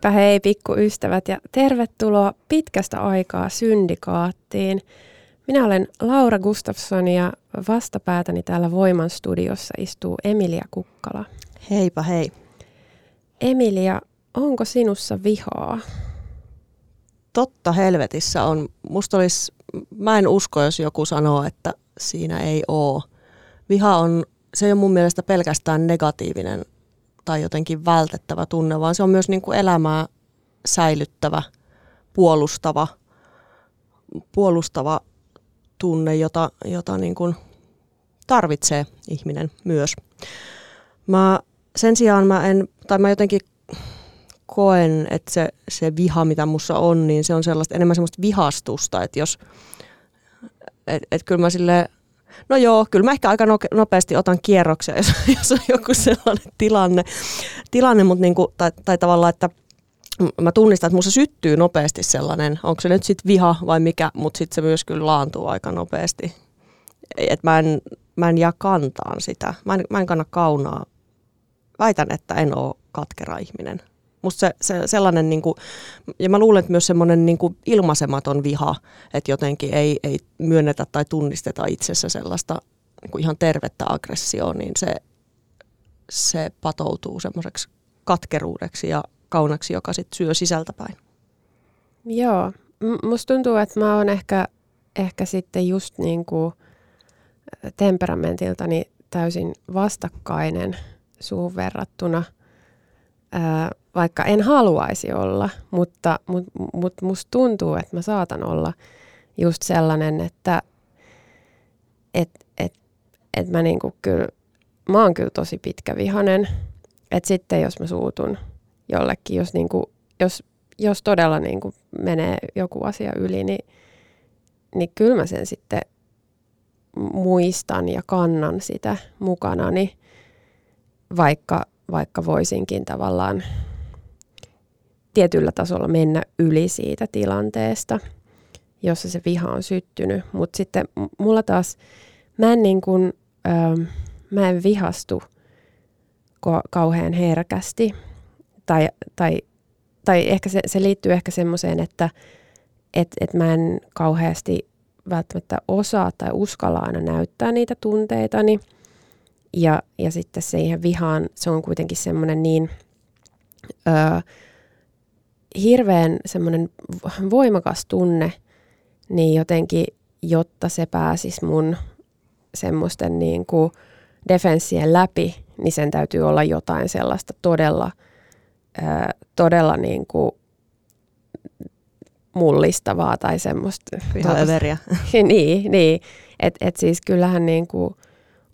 Heipä hei pikkuystävät ja tervetuloa pitkästä aikaa Syndikaattiin. Minä olen Laura Gustafsson ja vastapäätäni täällä Voiman studiossa istuu Emilia Kukkala. Heipä hei. Emilia, onko sinussa vihaa? Totta helvetissä on. Musta olisi, mä en usko, jos joku sanoo, että siinä ei oo. Viha on, se ei ole mun mielestä pelkästään negatiivinen tai jotenkin vältettävä tunne, vaan se on myös niin kuin elämää säilyttävä, puolustava, puolustava tunne, jota, jota niin kuin tarvitsee ihminen myös. Mä, sen sijaan mä en, tai mä jotenkin koen, että se, se viha, mitä mussa on, niin se on sellaista, enemmän semmoista vihastusta, että jos, että et kyllä mä silleen No joo, kyllä mä ehkä aika nopeasti otan kierroksia, jos, jos on joku sellainen tilanne, tilanne mutta niin kuin, tai, tai tavallaan, että mä tunnistan, että musta syttyy nopeasti sellainen, onko se nyt sitten viha vai mikä, mutta sitten se myös kyllä laantuu aika nopeasti. Et mä, en, mä en jää kantaan sitä. Mä en, mä en kanna kaunaa. Väitän, että en ole katkera ihminen. Musta se, se sellainen, niin kuin, ja mä luulen, että myös semmoinen niin kuin ilmaisematon viha, että jotenkin ei, ei myönnetä tai tunnisteta itsessä sellaista niin kuin ihan tervettä aggressioa, niin se, se patoutuu semmoiseksi katkeruudeksi ja kaunaksi, joka sitten syö sisältäpäin. Joo, M- musta tuntuu, että mä oon ehkä, ehkä sitten just niin kuin temperamentiltani täysin vastakkainen suun verrattuna – ää, vaikka en haluaisi olla, mutta mut, mut musta tuntuu, että mä saatan olla just sellainen, että et, et, et mä niinku kyllä, mä oon kyllä tosi pitkävihanen, että sitten jos mä suutun jollekin, jos, niinku, jos, jos todella niinku menee joku asia yli, niin, niin kyllä mä sen sitten muistan ja kannan sitä mukanani, vaikka vaikka voisinkin tavallaan tietyllä tasolla mennä yli siitä tilanteesta, jossa se viha on syttynyt. Mutta sitten mulla taas, mä en, niin kun, ö, mä en vihastu ko- kauhean herkästi. Tai, tai, tai ehkä se, se liittyy ehkä semmoiseen, että et, et mä en kauheasti välttämättä osaa tai uskalla aina näyttää niitä tunteitani – ja, ja sitten siihen vihaan, se on kuitenkin semmoinen niin ö, hirveän semmoinen voimakas tunne, niin jotenkin, jotta se pääsisi mun semmoisten niin kuin defenssien läpi, niin sen täytyy olla jotain sellaista todella, ö, todella niin kuin mullistavaa tai semmoista. Vihaöveriä. niin, niin. että et siis kyllähän niin kuin,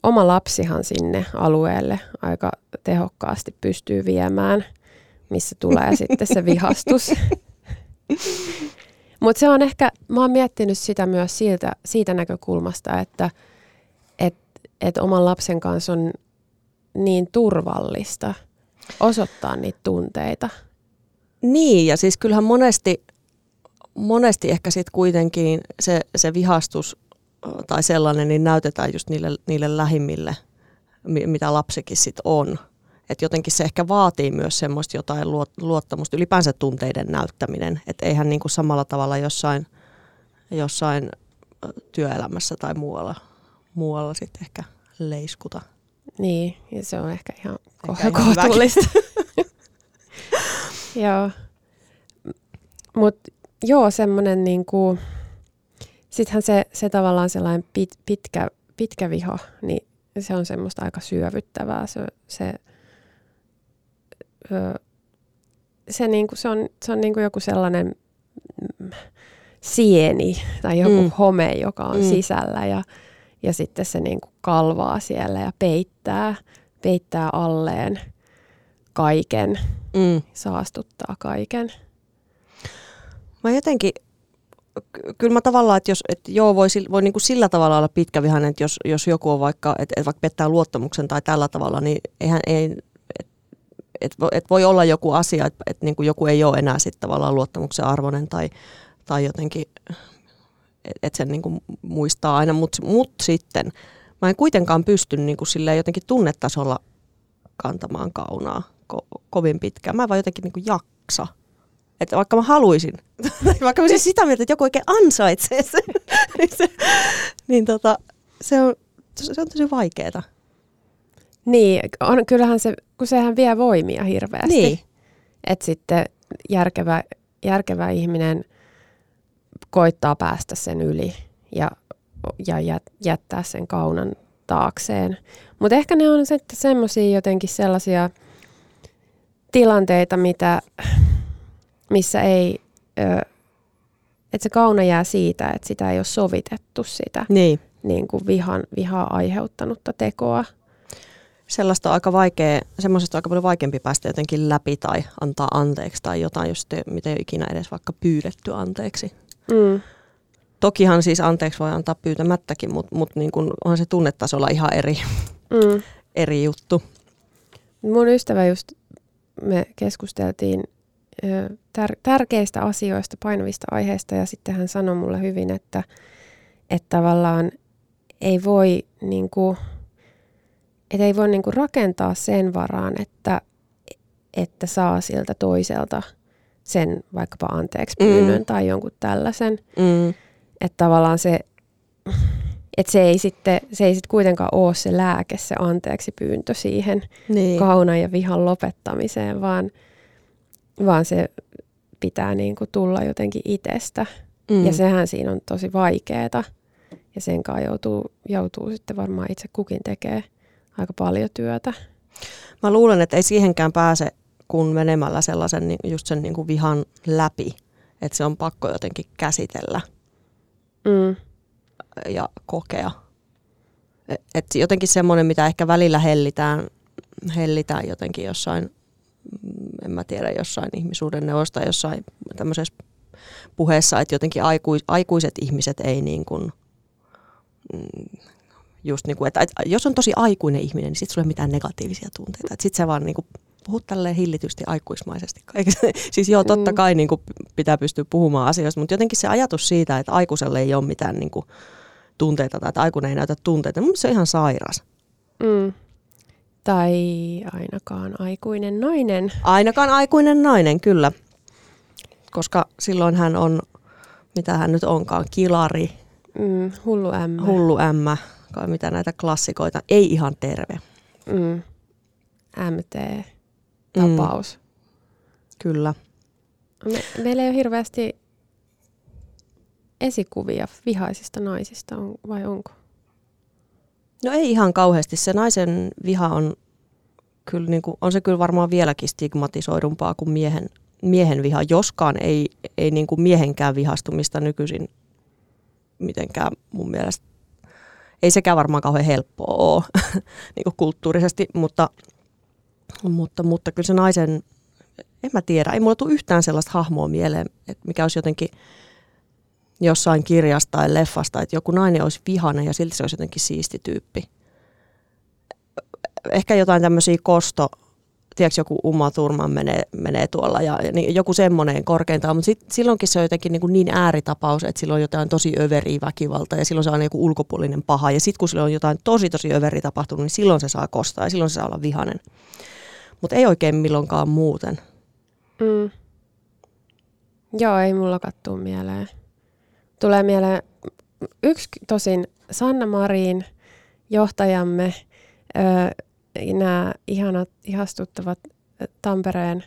oma lapsihan sinne alueelle aika tehokkaasti pystyy viemään, missä tulee sitten se vihastus. Mutta se on ehkä, mä oon miettinyt sitä myös siitä, siitä näkökulmasta, että et, et oman lapsen kanssa on niin turvallista osoittaa niitä tunteita. Niin, ja siis kyllähän monesti, monesti ehkä sitten kuitenkin se, se vihastus tai sellainen, niin näytetään just niille, niille lähimmille, mitä lapsikin sitten on. Että jotenkin se ehkä vaatii myös semmoista jotain luottamusta, ylipäänsä tunteiden näyttäminen. Että eihän niin kuin samalla tavalla jossain, jossain työelämässä tai muualla, muualla sitten ehkä leiskuta. Niin, ja se on ehkä ihan, ehkä kohtuullista. joo. Mutta joo, semmoinen niinku, sittenhän se, se tavallaan sellainen pit, pitkä, pitkä viha, niin se on semmoista aika syövyttävää. Se, se, ö, se, niinku, se on, se on niinku joku sellainen sieni tai joku mm. home, joka on mm. sisällä ja, ja sitten se niinku kalvaa siellä ja peittää, peittää alleen kaiken, mm. saastuttaa kaiken. Mä jotenkin kyllä mä tavallaan, että jos, että joo, voi, voi niin kuin sillä tavalla olla pitkävihainen, että jos, jos joku on vaikka, että, että vaikka pettää luottamuksen tai tällä tavalla, niin eihän, ei, et, et voi olla joku asia, että, että niin kuin joku ei ole enää sitten tavallaan luottamuksen arvoinen tai, tai jotenkin, että sen niin kuin muistaa aina, mutta mut sitten mä en kuitenkaan pysty niin kuin jotenkin tunnetasolla kantamaan kaunaa ko- kovin pitkään. Mä en vaan jotenkin niin kuin jaksa. Että vaikka mä haluaisin, vaikka mä sitä mieltä, että joku oikein ansaitsee sen, niin, se, niin tota, se, on, se on tosi vaikeeta. Niin, on, kyllähän se, kun sehän vie voimia hirveästi. Niin. Että sitten järkevä, järkevä ihminen koittaa päästä sen yli ja, ja jättää sen kaunan taakseen. Mutta ehkä ne on sitten semmoisia jotenkin sellaisia tilanteita, mitä missä ei, että se kauna jää siitä, että sitä ei ole sovitettu sitä niin. Niin kuin vihan, vihaa aiheuttanutta tekoa. Sellaista on aika vaikea, semmoisesta on aika paljon vaikeampi päästä jotenkin läpi tai antaa anteeksi tai jotain, jos te, mitä ei ole ikinä edes vaikka pyydetty anteeksi. Mm. Tokihan siis anteeksi voi antaa pyytämättäkin, mutta mut niin kun onhan se tunnetasolla ihan eri, mm. eri juttu. Mun ystävä just, me keskusteltiin tär- tärkeistä asioista, painavista aiheista ja sitten hän sanoi mulle hyvin, että, että tavallaan ei voi, niin kuin, että ei voi niin kuin rakentaa sen varaan, että, että saa siltä toiselta sen vaikkapa anteeksi pyynnön mm. tai jonkun tällaisen. Mm. Että tavallaan se, että se ei sitten se ei sit kuitenkaan ole se lääke, se anteeksi pyyntö siihen niin. kaunan ja vihan lopettamiseen, vaan – vaan se pitää niin kuin tulla jotenkin itsestä. Mm. Ja sehän siinä on tosi vaikeeta. Ja sen kanssa joutuu, joutuu sitten varmaan itse kukin tekee aika paljon työtä. Mä luulen, että ei siihenkään pääse kun menemällä sellaisen just sen niin kuin vihan läpi. Että se on pakko jotenkin käsitellä mm. ja kokea. Et, et jotenkin semmoinen, mitä ehkä välillä hellitään, hellitään jotenkin jossain en mä tiedä, jossain ihmisuuden neuvosta, jossain tämmöisessä puheessa, että jotenkin aikuis, aikuiset ihmiset ei niin kuin, mm, just niin kuin, että, että jos on tosi aikuinen ihminen, niin sitten sulla ei ole mitään negatiivisia tunteita. Sitten sä vaan niin kuin puhut tälleen hillitysti aikuismaisesti. siis joo, totta mm. kai niin kuin pitää pystyä puhumaan asioista, mutta jotenkin se ajatus siitä, että aikuiselle ei ole mitään niin kuin tunteita tai että aikuinen ei näytä tunteita, niin se on ihan sairas. Mm. Tai ainakaan aikuinen nainen. Ainakaan aikuinen nainen, kyllä. Koska silloin hän on, mitä hän nyt onkaan, kilari. Mm, hullu ämmä. Hullu ämmä, kai mitä näitä klassikoita. Ei ihan terve. Mm. MT-tapaus. Mm. Kyllä. Me, meillä ei ole hirveästi esikuvia vihaisista naisista, on, vai onko? No ei ihan kauheasti. Se naisen viha on, kyllä, niin kuin, on se kyllä varmaan vieläkin stigmatisoidumpaa kuin miehen, miehen viha, joskaan ei, ei niin kuin miehenkään vihastumista nykyisin mitenkään mun mielestä. Ei sekään varmaan kauhean helppoa ole niin kulttuurisesti, mutta, mutta, mutta kyllä se naisen, en mä tiedä, ei mulla tule yhtään sellaista hahmoa mieleen, että mikä olisi jotenkin – jossain kirjasta tai leffasta, että joku nainen olisi vihana ja silti se olisi jotenkin siisti tyyppi. Ehkä jotain tämmöisiä kosto, tiedätkö joku Uma Thurman menee, menee tuolla ja, niin, joku semmoinen korkeintaan, mutta sit, silloinkin se on jotenkin niin, kuin niin ääritapaus, että silloin on jotain tosi överiä väkivaltaa ja silloin se on joku ulkopuolinen paha ja sitten kun sillä on jotain tosi tosi överiä tapahtunut, niin silloin se saa kostaa ja silloin se saa olla vihanen. Mutta ei oikein milloinkaan muuten. Mm. Joo, ei mulla kattuu mieleen tulee mieleen yksi tosin Sanna Marin, johtajamme, nämä ihanat, ihastuttavat Tampereen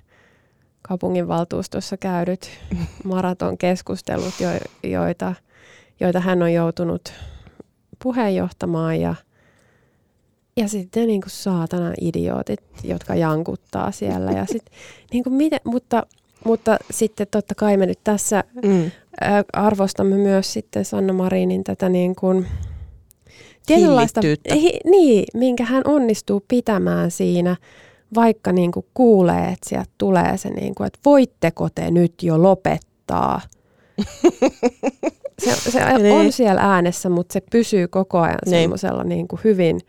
kaupunginvaltuustossa käydyt maratonkeskustelut, jo, joita, joita hän on joutunut puheenjohtamaan ja, ja sitten niin kuin saatana idiootit, jotka jankuttaa siellä. Ja sit, niin kuin miten, mutta, mutta sitten totta kai me nyt tässä mm. arvostamme myös sitten Sanna Marinin tätä niin kuin, tietynlaista, hi, niin, minkä hän onnistuu pitämään siinä, vaikka niin kuin kuulee, että sieltä tulee se, niin kuin, että voitteko te nyt jo lopettaa. se, se niin. on siellä äänessä, mutta se pysyy koko ajan niin. semmoisella niin kuin hyvin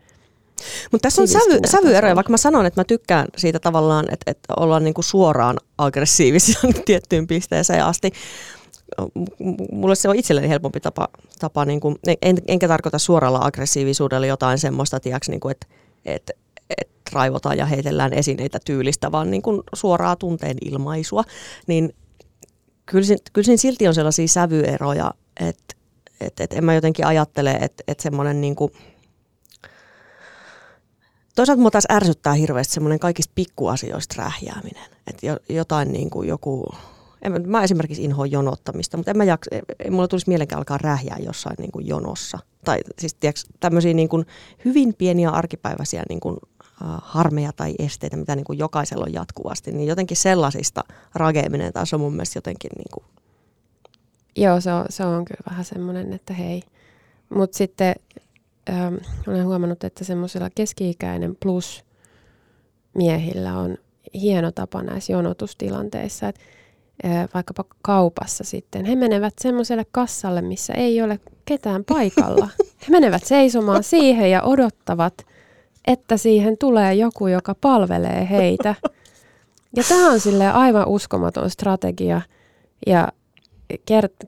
mutta tässä on sävy, sävyeroja, vaikka mä sanon, että mä tykkään siitä tavallaan, että, että ollaan niin kuin suoraan aggressiivisia tiettyyn pisteeseen asti mulle se on itselleni helpompi tapa, tapa niin kuin, en, enkä tarkoita suoralla aggressiivisuudella jotain semmoista, tiiäks, niin kuin, että, että, että raivotaan ja heitellään esineitä tyylistä, vaan niin kuin suoraa tunteen ilmaisua, niin kyllä, kyllä siinä silti on sellaisia sävyeroja, että, että, että en mä jotenkin ajattele, että, että semmoinen niin kuin, Toisaalta mua taas ärsyttää hirveästi semmoinen kaikista pikkuasioista rähjääminen. Että jotain niin kuin joku en, mä esimerkiksi inhoan jonottamista, mutta en mä jaksa, ei mulla tulisi mielenkiä alkaa rähjää jossain niin kuin jonossa. Tai siis tiiäks, tämmöisiä niin kuin hyvin pieniä arkipäiväisiä niin kuin, uh, harmeja tai esteitä, mitä niin kuin jokaisella on jatkuvasti, niin jotenkin sellaisista rakeaminen taas on mun mielestä jotenkin niin kuin... Joo, se on, se on kyllä vähän semmoinen, että hei. Mutta sitten ähm, olen huomannut, että semmoisella keski-ikäinen plus miehillä on hieno tapa näissä jonotustilanteissa, että vaikkapa kaupassa sitten. He menevät semmoiselle kassalle, missä ei ole ketään paikalla. He menevät seisomaan siihen ja odottavat, että siihen tulee joku, joka palvelee heitä. Ja tämä on sille aivan uskomaton strategia ja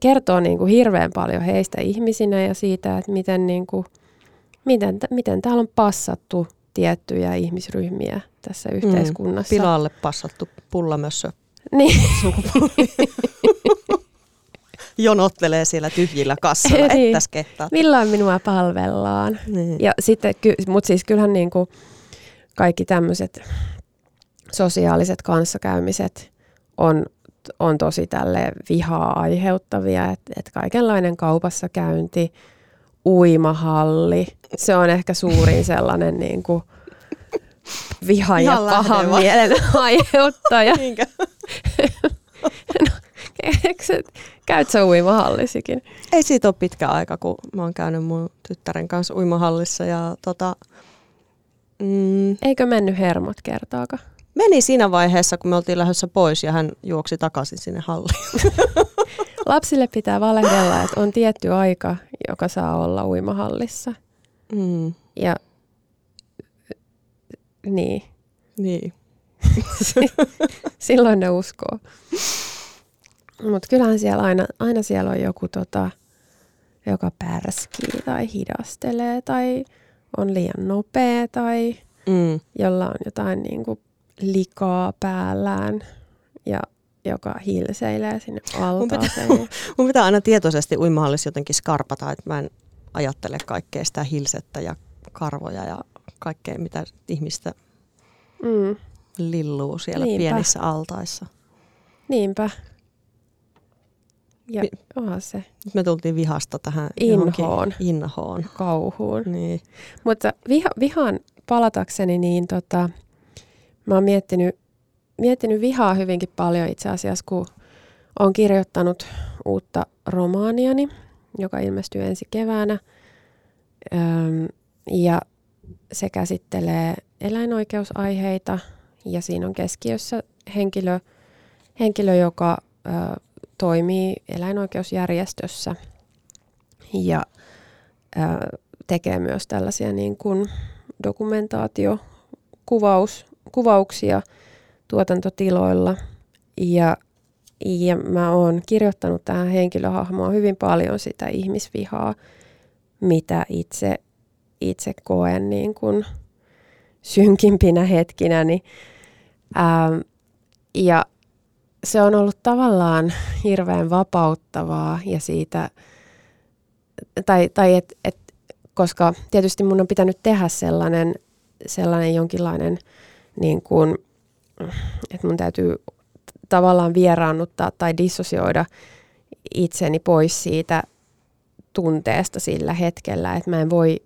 kertoo niin kuin hirveän paljon heistä ihmisinä ja siitä, että miten, niin kuin, miten, miten täällä on passattu tiettyjä ihmisryhmiä tässä mm, yhteiskunnassa. Mm, pilalle passattu pullamössö niin. Jonottelee siellä tyhjillä kassoilla, niin. että kehtaa. Milloin minua palvellaan? Niin. Ja sitten, mutta siis kyllähän niin kuin kaikki tämmöiset sosiaaliset kanssakäymiset on, on tosi tälle vihaa aiheuttavia, että et kaikenlainen kaupassa käynti, uimahalli, se on ehkä suurin sellainen niin kuin vihan ja pahan mielen aiheuttaja. käyt sä uimahallisikin? Ei siitä ole pitkä aika, kun mä oon käynyt mun tyttären kanssa uimahallissa. Ja tota, mm, Eikö mennyt hermot kertaakaan? Meni siinä vaiheessa, kun me oltiin lähdössä pois ja hän juoksi takaisin sinne halliin. Lapsille pitää valehdella, että on tietty aika, joka saa olla uimahallissa. Mm. Ja niin. Niin. Silloin ne uskoo. Mutta kyllähän siellä aina, aina siellä on joku, tota, joka pärskii tai hidastelee tai on liian nopea tai mm. jolla on jotain niinku likaa päällään ja joka hilseilee sinne altaaseen. Mun pitää, mun pitää aina tietoisesti uimahallissa jotenkin skarpata, että mä en ajattele kaikkea sitä hilsettä ja karvoja ja kaikkea, mitä ihmistä mm. lilluu siellä Niinpä. pienissä altaissa. Niinpä. Ja Mi- onhan se. Nyt me tultiin vihasta tähän inhoon. inhoon. Kauhuun. Niin. Mutta viha, vihan palatakseni, niin tota, mä oon miettinyt, miettinyt vihaa hyvinkin paljon itse asiassa, kun olen kirjoittanut uutta romaaniani, joka ilmestyy ensi keväänä. Öm, ja se käsittelee eläinoikeusaiheita ja siinä on keskiössä henkilö, henkilö joka ö, toimii eläinoikeusjärjestössä ja ö, tekee myös tällaisia niin kuin dokumentaatio, kuvaus, kuvauksia tuotantotiloilla. Ja, ja mä oon kirjoittanut tähän henkilöhahmoon hyvin paljon sitä ihmisvihaa, mitä itse itse koen niin kuin synkimpinä hetkinä. Niin, ähm, ja se on ollut tavallaan hirveän vapauttavaa ja siitä, tai, tai et, et, koska tietysti mun on pitänyt tehdä sellainen, sellainen jonkinlainen, niin kuin, että mun täytyy tavallaan vieraannuttaa tai dissosioida itseni pois siitä tunteesta sillä hetkellä, että mä en voi,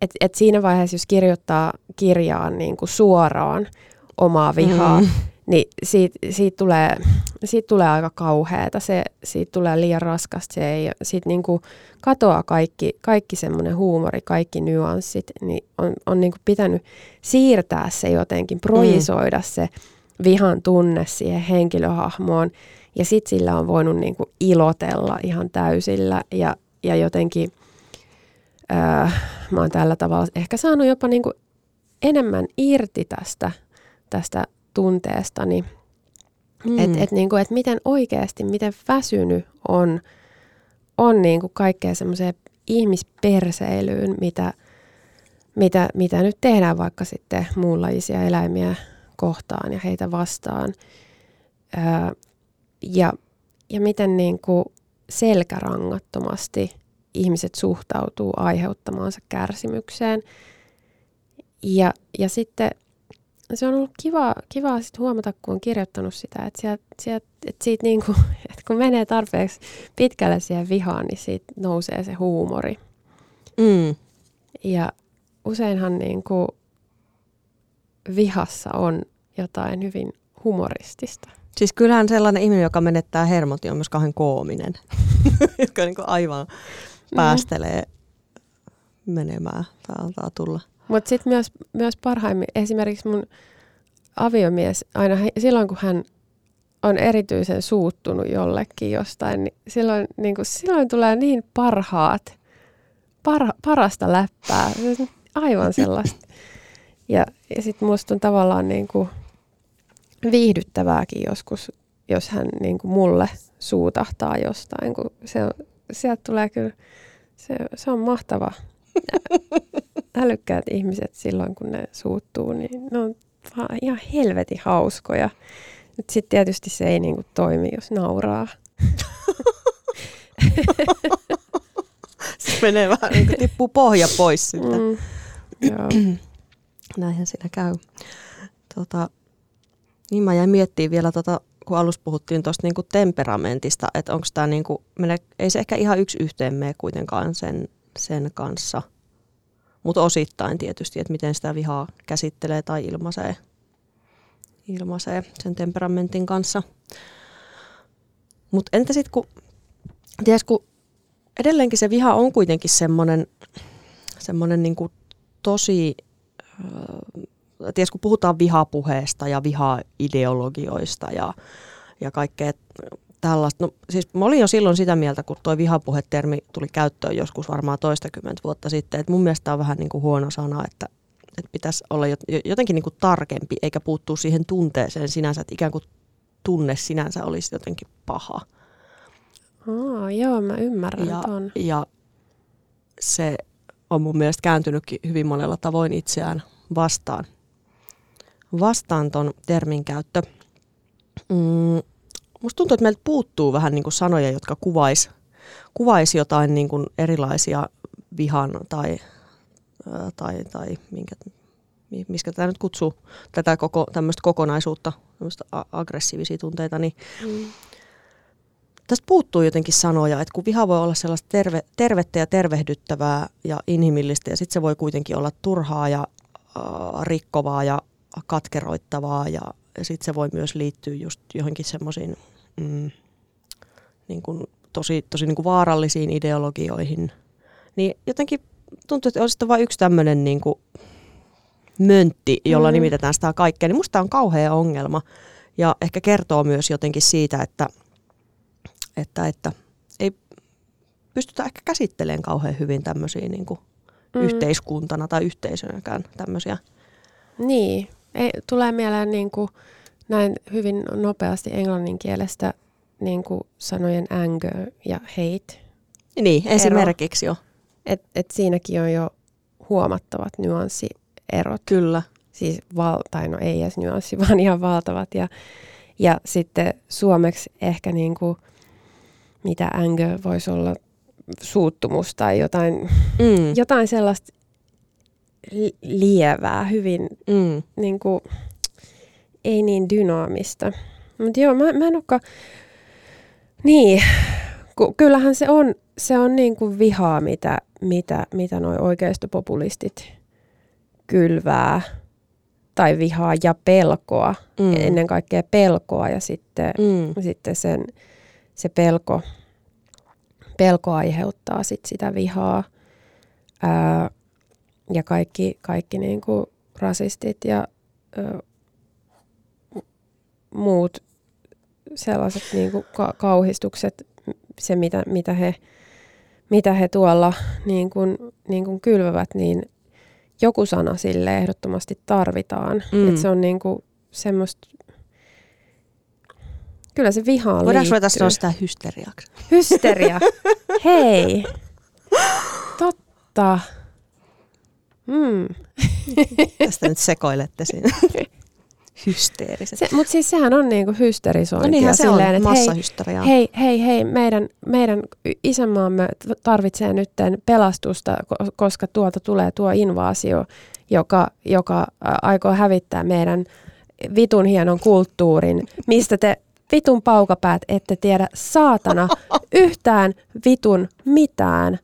että et siinä vaiheessa, jos kirjoittaa kirjaan niin kuin suoraan omaa vihaa, mm. Niin siitä, siitä, tulee, siitä tulee aika kauheata, se, siitä tulee liian raskasta, se ei, siitä niin kuin katoaa kaikki, kaikki semmoinen huumori, kaikki nyanssit, niin on, on niin kuin pitänyt siirtää se jotenkin, projisoida mm. se vihan tunne siihen henkilöhahmoon, ja sitten sillä on voinut niin kuin ilotella ihan täysillä ja, ja jotenkin ää, mä oon tällä tavalla ehkä saanut jopa niin kuin enemmän irti tästä, tästä tunteestani. Mm. Että et niin et miten oikeasti, miten väsynyt on, on niin kuin kaikkea semmoiseen ihmisperseilyyn, mitä, mitä, mitä nyt tehdään vaikka sitten muunlaisia eläimiä kohtaan ja heitä vastaan. Ää, ja, ja miten niin kuin selkärangattomasti ihmiset suhtautuu aiheuttamaansa kärsimykseen. Ja, ja sitten se on ollut kiva, kiva sit huomata, kun on kirjoittanut sitä, että, sieltä, sieltä, että, siitä niin kuin, että kun menee tarpeeksi pitkälle siihen vihaan, niin siitä nousee se huumori. Mm. Ja useinhan niin kuin vihassa on jotain hyvin humoristista. Siis kyllähän sellainen ihminen, joka menettää hermot, on myös kahden koominen, joka niin aivan mm. päästelee menemään tai altaa tulla. Mutta sitten myös, myös parhaimmin, esimerkiksi mun aviomies, aina he, silloin kun hän on erityisen suuttunut jollekin jostain, niin silloin, niin kuin, silloin tulee niin parhaat, par, parasta läppää, aivan sellaista. Ja, ja sitten musta on tavallaan niin kuin, viihdyttävääkin joskus, jos hän niin kuin mulle suutahtaa jostain, kun se on, sieltä tulee kyllä, se, se on mahtava. Älykkäät ihmiset silloin, kun ne suuttuu, niin ne on vaan ihan helvetin hauskoja. Sitten tietysti se ei niin kuin toimi, jos nauraa. se menee vähän niin kuin tippuu pohja pois sitten. Mm, joo. Näinhän siinä käy. Tota, niin mä jäin miettimään vielä, tota, kun alussa puhuttiin tuosta niinku temperamentista, että onko tämä, niinku, ei se ehkä ihan yksi yhteen mene kuitenkaan sen, sen kanssa, mutta osittain tietysti, että miten sitä vihaa käsittelee tai ilmaisee, ilmaisee sen temperamentin kanssa. Mutta entä sitten, kun, ties, kun edelleenkin se viha on kuitenkin semmoinen semmoinen niinku tosi ties kun puhutaan vihapuheesta ja vihaideologioista ja, ja kaikkea tällaista. No, siis mä olin jo silloin sitä mieltä, kun tuo vihapuhetermi tuli käyttöön joskus varmaan toistakymmentä vuotta sitten, että mun mielestä on vähän niin kuin huono sana, että, että pitäisi olla jotenkin niin kuin tarkempi, eikä puuttuu siihen tunteeseen sinänsä, että ikään kuin tunne sinänsä olisi jotenkin paha. Oh, joo, mä ymmärrän ja, ton. Ja se on mun mielestä kääntynytkin hyvin monella tavoin itseään vastaan vastaan ton termin käyttö. Mm, musta tuntuu, että meiltä puuttuu vähän niin kuin sanoja, jotka kuvais, kuvais jotain niin kuin erilaisia vihan tai, tai, tai minkä, miskä tämä nyt kutsuu, tätä koko, tämmöistä kokonaisuutta, tämmöistä aggressiivisia tunteita, niin mm. tästä puuttuu jotenkin sanoja, että kun viha voi olla sellaista terve, tervettä ja tervehdyttävää ja inhimillistä, ja sitten se voi kuitenkin olla turhaa ja äh, rikkovaa ja katkeroittavaa ja, ja sitten se voi myös liittyä just johonkin semmoisiin mm, niin kuin tosi, tosi niin kuin vaarallisiin ideologioihin. Niin jotenkin tuntuu, että olisi vain yksi tämmöinen niin kuin möntti, jolla mm. nimitetään sitä kaikkea, niin musta on kauhea ongelma. Ja ehkä kertoo myös jotenkin siitä, että, että, että ei pystytä ehkä käsittelemään kauhean hyvin tämmöisiä niin kuin mm. yhteiskuntana tai yhteisönäkään tämmöisiä. Niin, ei, tulee mieleen niin kuin, näin hyvin nopeasti englannin kielestä niin kuin sanojen anger ja hate. Niin, esimerkiksi jo. Et, et siinäkin on jo huomattavat nyanssierot. Kyllä. Siis val, tai no ei edes nyanssi, vaan ihan valtavat. Ja, ja sitten suomeksi ehkä niin kuin, mitä anger voisi olla suuttumus tai jotain, mm. jotain sellaista lievää, hyvin mm. niin kuin, ei niin dynaamista. Mutta joo, mä, mä en olekaan... Niin, Ku, kyllähän se on, se on niin kuin vihaa, mitä, mitä, mitä noi oikeistopopulistit kylvää. Tai vihaa ja pelkoa. Mm. Ennen kaikkea pelkoa ja sitten, mm. sitten sen, se pelko, pelko aiheuttaa sit sitä vihaa. Ää, ja kaikki, kaikki niin kuin rasistit ja ää, muut sellaiset niin kuin ka- kauhistukset, se mitä, mitä, he, mitä he tuolla niin kuin, niin kuin kylvävät, niin joku sana sille ehdottomasti tarvitaan. Mm. Et se on niin kuin semmoista, kyllä se vihaan Voidaanko ruveta sanoa sitä hysteriaksi? Hysteria. Hei. Totta. Mm. Tästä nyt sekoilette siinä. Hysteeriset. Se, Mutta siis sehän on niinku hysterisointia. No niinhän se silleen, on, että massahysteriaa. Hei, hei, hei, meidän, meidän isänmaamme tarvitsee nyt pelastusta, koska tuolta tulee tuo invaasio, joka, joka aikoo hävittää meidän vitun hienon kulttuurin, mistä te vitun paukapäät ette tiedä saatana yhtään vitun mitään.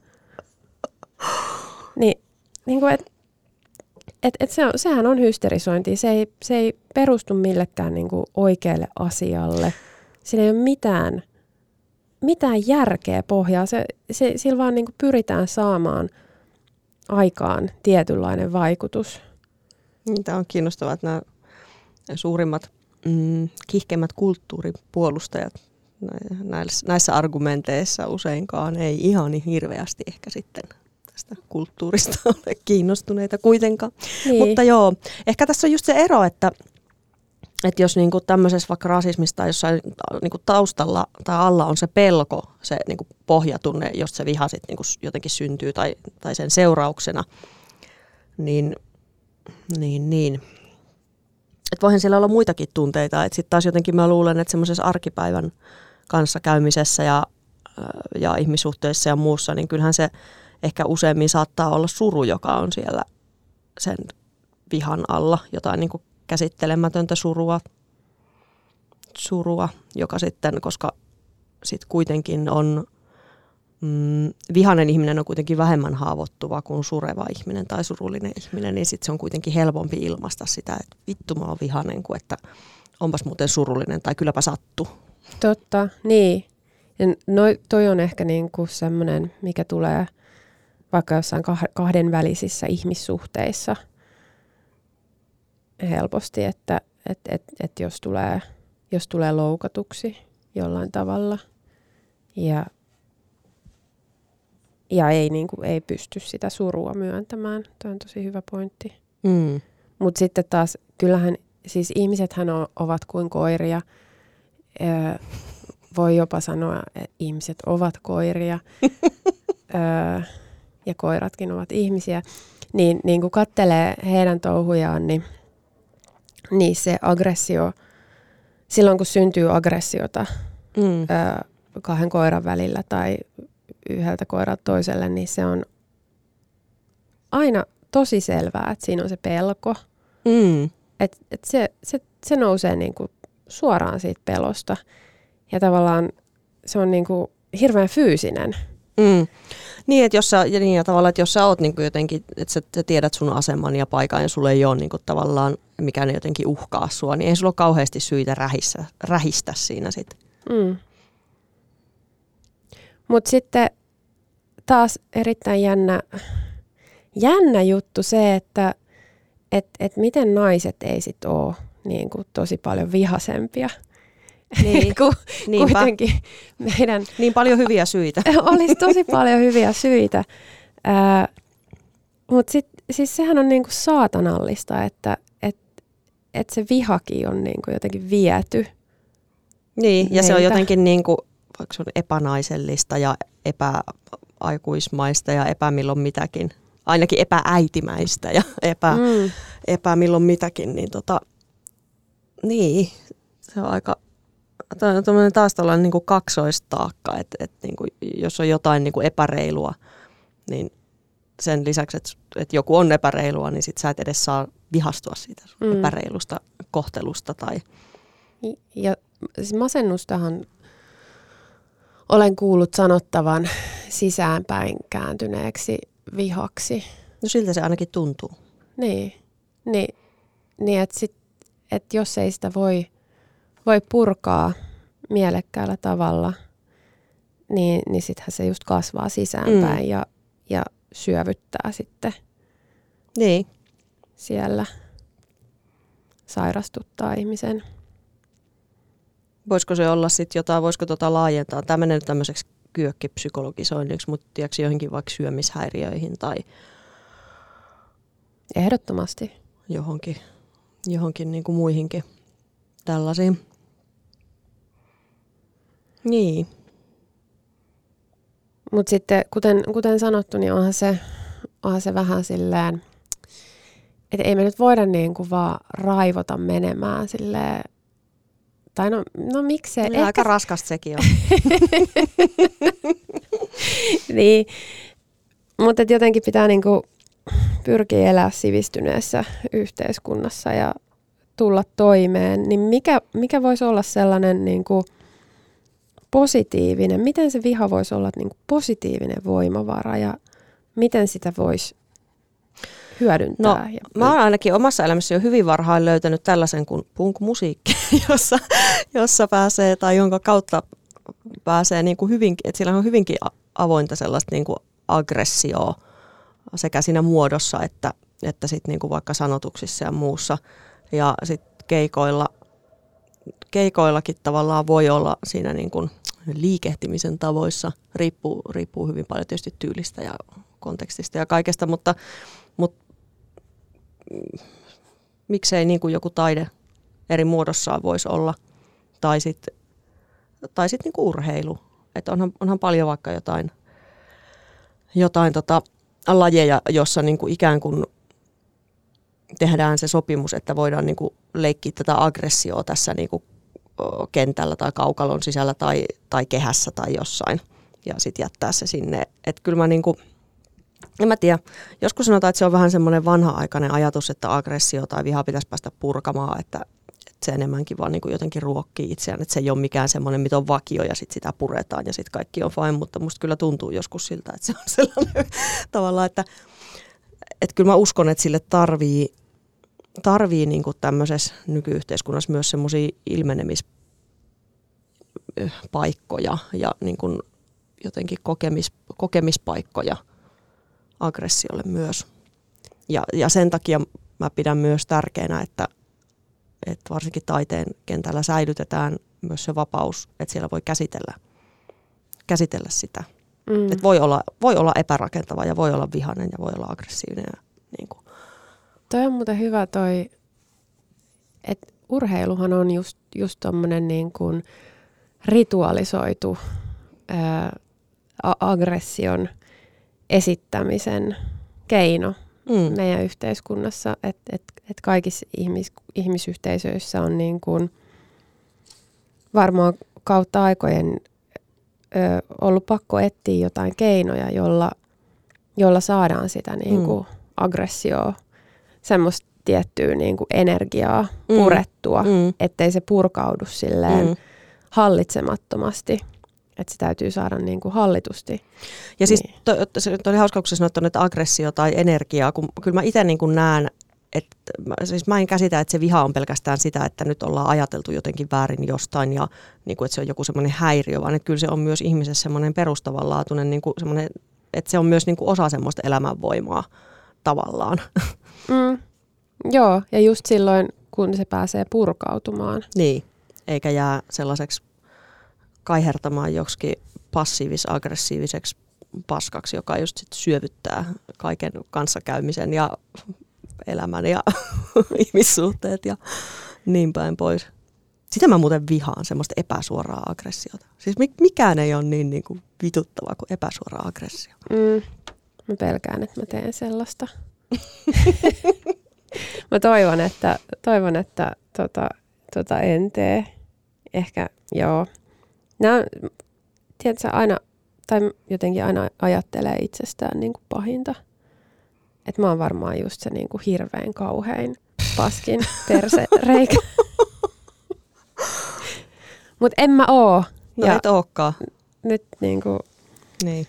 Niin, niin kuin, et, et, et se on, sehän on hysterisointi. Se ei, se ei perustu millekään niin kuin oikealle asialle. Siinä ei ole mitään, mitään järkeä pohjaa. Se, se, sillä vaan niin kuin pyritään saamaan aikaan tietynlainen vaikutus. Niin, Tämä on kiinnostavaa, että nämä suurimmat mm, kihkeimmät kulttuuripuolustajat näissä, näissä argumenteissa useinkaan ei ihan niin hirveästi ehkä sitten tästä kulttuurista ole kiinnostuneita kuitenkaan. Niin. Mutta joo, ehkä tässä on just se ero, että, että jos niinku tämmöisessä vaikka rasismista jossain niinku taustalla tai alla on se pelko, se niinku pohjatunne, jos se viha sit niinku jotenkin syntyy tai, tai sen seurauksena, niin, niin, niin että voihan siellä olla muitakin tunteita. Että sitten taas jotenkin mä luulen, että semmoisessa arkipäivän kanssakäymisessä ja, ja ihmissuhteissa ja muussa, niin kyllähän se ehkä useimmin saattaa olla suru, joka on siellä sen vihan alla. Jotain niin kuin käsittelemätöntä surua, surua, joka sitten, koska sitten kuitenkin on mm, vihainen ihminen on kuitenkin vähemmän haavoittuva kuin sureva ihminen tai surullinen ihminen, niin sitten se on kuitenkin helpompi ilmaista sitä, että vittu mä oon vihainen kuin että onpas muuten surullinen tai kylläpä sattu. Totta, niin. Ja no, toi on ehkä niinku semmoinen, mikä tulee vaikka jossain kahden välisissä ihmissuhteissa helposti, että et, et, et jos, tulee, jos tulee loukatuksi jollain tavalla ja ja ei, niin kuin, ei pysty sitä surua myöntämään. Tuo on tosi hyvä pointti. Mm. Mutta sitten taas, kyllähän, siis ihmisethän on, ovat kuin koiria. Öö, voi jopa sanoa, että ihmiset ovat koiria. öö, ja koiratkin ovat ihmisiä. Niin, niin kun kattelee heidän touhujaan, niin, niin se aggressio, silloin kun syntyy aggressiota mm. öö, kahden koiran välillä tai yhdeltä koiralta toiselle, niin se on aina tosi selvää, että siinä on se pelko. Mm. Että et se, se, se nousee niinku suoraan siitä pelosta. Ja tavallaan se on niinku hirveän fyysinen. Mm. Niin, että jos sä, niin, ja tavallaan, että jos sä oot niin jotenkin, että sä, sä, tiedät sun aseman ja paikan ja sulle ei ole niin kuin, tavallaan mikään jotenkin uhkaa sua, niin ei sulla ole kauheasti syitä rähissä, rähistä siinä sitten. Mm. Mutta sitten taas erittäin jännä, jännä juttu se, että et, et miten naiset ei sit ole niin kuin tosi paljon vihasempia. Niin, Ku, kuitenkin meidän... Niin paljon hyviä syitä. olisi tosi paljon hyviä syitä. Äh, Mutta siis sehän on niinku saatanallista, että et, et se vihakin on niinku jotenkin viety. Niin, ja se on jotenkin niinku, vaikka se on epänaisellista ja epäaikuismaista ja epämilloin mitäkin, ainakin epääitimäistä ja epä, mm. epämilloin mitäkin, niin tota, niin, se on aika, on taas tällainen niin kuin kaksoistaakka, että, että niin kuin, jos on jotain niin kuin epäreilua, niin sen lisäksi, että, että joku on epäreilua, niin sit sä et edes saa vihastua siitä mm. epäreilusta kohtelusta. Tai... Ja siis masennustahan olen kuullut sanottavan sisäänpäin kääntyneeksi vihaksi. No siltä se ainakin tuntuu. Niin, niin, niin että sit, et jos ei sitä voi, voi purkaa mielekkäällä tavalla, niin, niin sittenhän se just kasvaa sisäänpäin mm. ja, ja syövyttää sitten Niin. siellä, sairastuttaa ihmisen. Voisiko se olla sitten jotain, voisiko tota laajentaa? Tämä menee tämmöiseksi kyökkipsykologisoinniksi, mutta tiedätkö johonkin vaikka syömishäiriöihin tai Ehdottomasti. johonkin, johonkin niin kuin muihinkin tällaisiin. Niin. Mutta sitten, kuten, kuten sanottu, niin onhan se, onhan se vähän silleen, että ei me nyt voida niin kuin vaan raivota menemään silleen, tai no, no miksei. Niin aika raskasta sekin on. niin, mutta jotenkin pitää niin kuin pyrkiä elää sivistyneessä yhteiskunnassa ja tulla toimeen, niin mikä, mikä voisi olla sellainen niin kuin positiivinen, miten se viha voisi olla niin kuin positiivinen voimavara ja miten sitä voisi hyödyntää? No, ja, Mä oon ainakin omassa elämässä jo hyvin varhain löytänyt tällaisen kuin punk-musiikki, jossa, jossa pääsee tai jonka kautta pääsee niin kuin hyvinkin, että sillä on hyvinkin avointa sellaista niin kuin aggressioa sekä siinä muodossa että, että sit niin kuin vaikka sanotuksissa ja muussa. Ja sitten keikoilla, keikoillakin tavallaan voi olla siinä niin kuin liikehtimisen tavoissa, riippuu, riippuu hyvin paljon tietysti tyylistä ja kontekstista ja kaikesta, mutta, mutta mm, miksei niin kuin joku taide eri muodossaan voisi olla, tai sitten tai sit niinku urheilu. Et onhan, onhan paljon vaikka jotain, jotain tota, lajeja, jossa niinku ikään kuin tehdään se sopimus, että voidaan niinku leikkiä tätä aggressioa tässä niinku ö, kentällä tai kaukalon sisällä tai, tai kehässä tai jossain. Ja sitten jättää se sinne. Että kyllä mä niinku, en mä tiedä, joskus sanotaan, että se on vähän semmoinen vanha-aikainen ajatus, että aggressio tai viha pitäisi päästä purkamaan, että, että se enemmänkin vaan niinku jotenkin ruokkii itseään, että se ei ole mikään semmoinen, mitä on vakio ja sitten sitä puretaan ja sitten kaikki on fine, mutta musta kyllä tuntuu joskus siltä, että se on sellainen tavalla, että, että kyllä mä uskon, että sille tarvii, tarvii niinku tämmöisessä nykyyhteiskunnassa myös semmoisia ilmenemispaikkoja ja niinku jotenkin kokemis, kokemispaikkoja aggressiolle myös. Ja, ja sen takia mä pidän myös tärkeänä, että, että varsinkin taiteen kentällä säilytetään myös se vapaus, että siellä voi käsitellä, käsitellä sitä. mm. Että voi olla, voi olla epärakentava ja voi olla vihainen ja voi olla aggressiivinen. Ja, niin kuin. Toi on muuten hyvä toi, että urheiluhan on just, just tommonen niin kuin ritualisoitu ää, aggression esittämisen keino Mm. meidän yhteiskunnassa, että et, et kaikissa ihmis, ihmisyhteisöissä on niin kuin varmaan kautta aikojen ö, ollut pakko etsiä jotain keinoja, jolla, jolla saadaan sitä niin kuin mm. aggressioa, semmoista tiettyä niin kuin energiaa Mm. purettua, Mm. ettei se purkaudu silleen Mm. hallitsemattomasti. Että se täytyy saada niin kuin hallitusti. Ja siis Niin. toi, se oli hauska, kun sä sanoit että aggressio tai energiaa, kun kyllä mä itse niin näen, että mä, siis mä en käsitä, että se viha on pelkästään sitä, että nyt ollaan ajateltu jotenkin väärin jostain ja niin kuin, että se on joku semmoinen häiriö, vaan että kyllä se on myös ihmisessä semmoinen perustavanlaatuinen, niin kuin semmoinen, että se on myös niin kuin osa semmoista elämänvoimaa tavallaan. Mm. Joo, ja just silloin, kun se pääsee purkautumaan. niin, eikä jää sellaiseksi kaihertamaan joksikin passiivis-aggressiiviseksi paskaksi, joka just sit syövyttää kaiken kanssakäymisen ja elämän ja ihmissuhteet ja niin päin pois. Sitä mä muuten vihaan, semmoista epäsuoraa aggressiota. Siis mi- mikään ei ole niin, niin kuin vituttavaa kuin epäsuora aggressio. Mm. Mä pelkään, että mä teen sellaista. mä toivon, että, toivon, että tota, tota en tee. Ehkä, joo. Nämä, tiedätkö, aina, tai jotenkin aina ajattelee itsestään niin kuin pahinta. Että mä oon varmaan just se niin kuin hirveän kauhein paskin persereikä. Mutta en mä oo. No Ja- et ookaan. nyt niin kuin, Niin.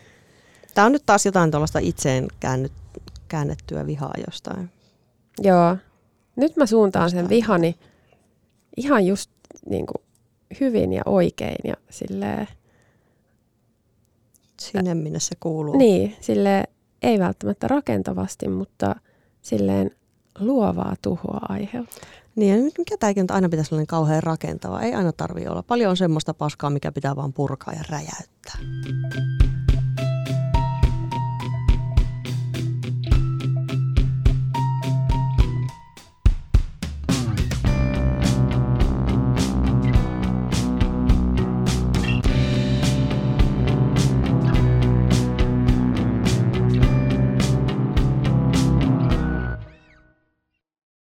Tämä on nyt taas jotain tuollaista itseen käännyt, käännettyä vihaa jostain. joo, nyt mä suuntaan sen Jostain. vihani ihan just niin kuin, hyvin ja oikein ja silleen, Sinne, minne se kuuluu. niin, silleen, ei välttämättä rakentavasti, mutta silleen luovaa tuhoa aiheuttaa. Niin, mikä tämäkin nyt aina pitäisi olla niin kauhean rakentava. Ei aina tarvitse olla. Paljon on semmoista paskaa, mikä pitää vaan purkaa ja räjäyttää.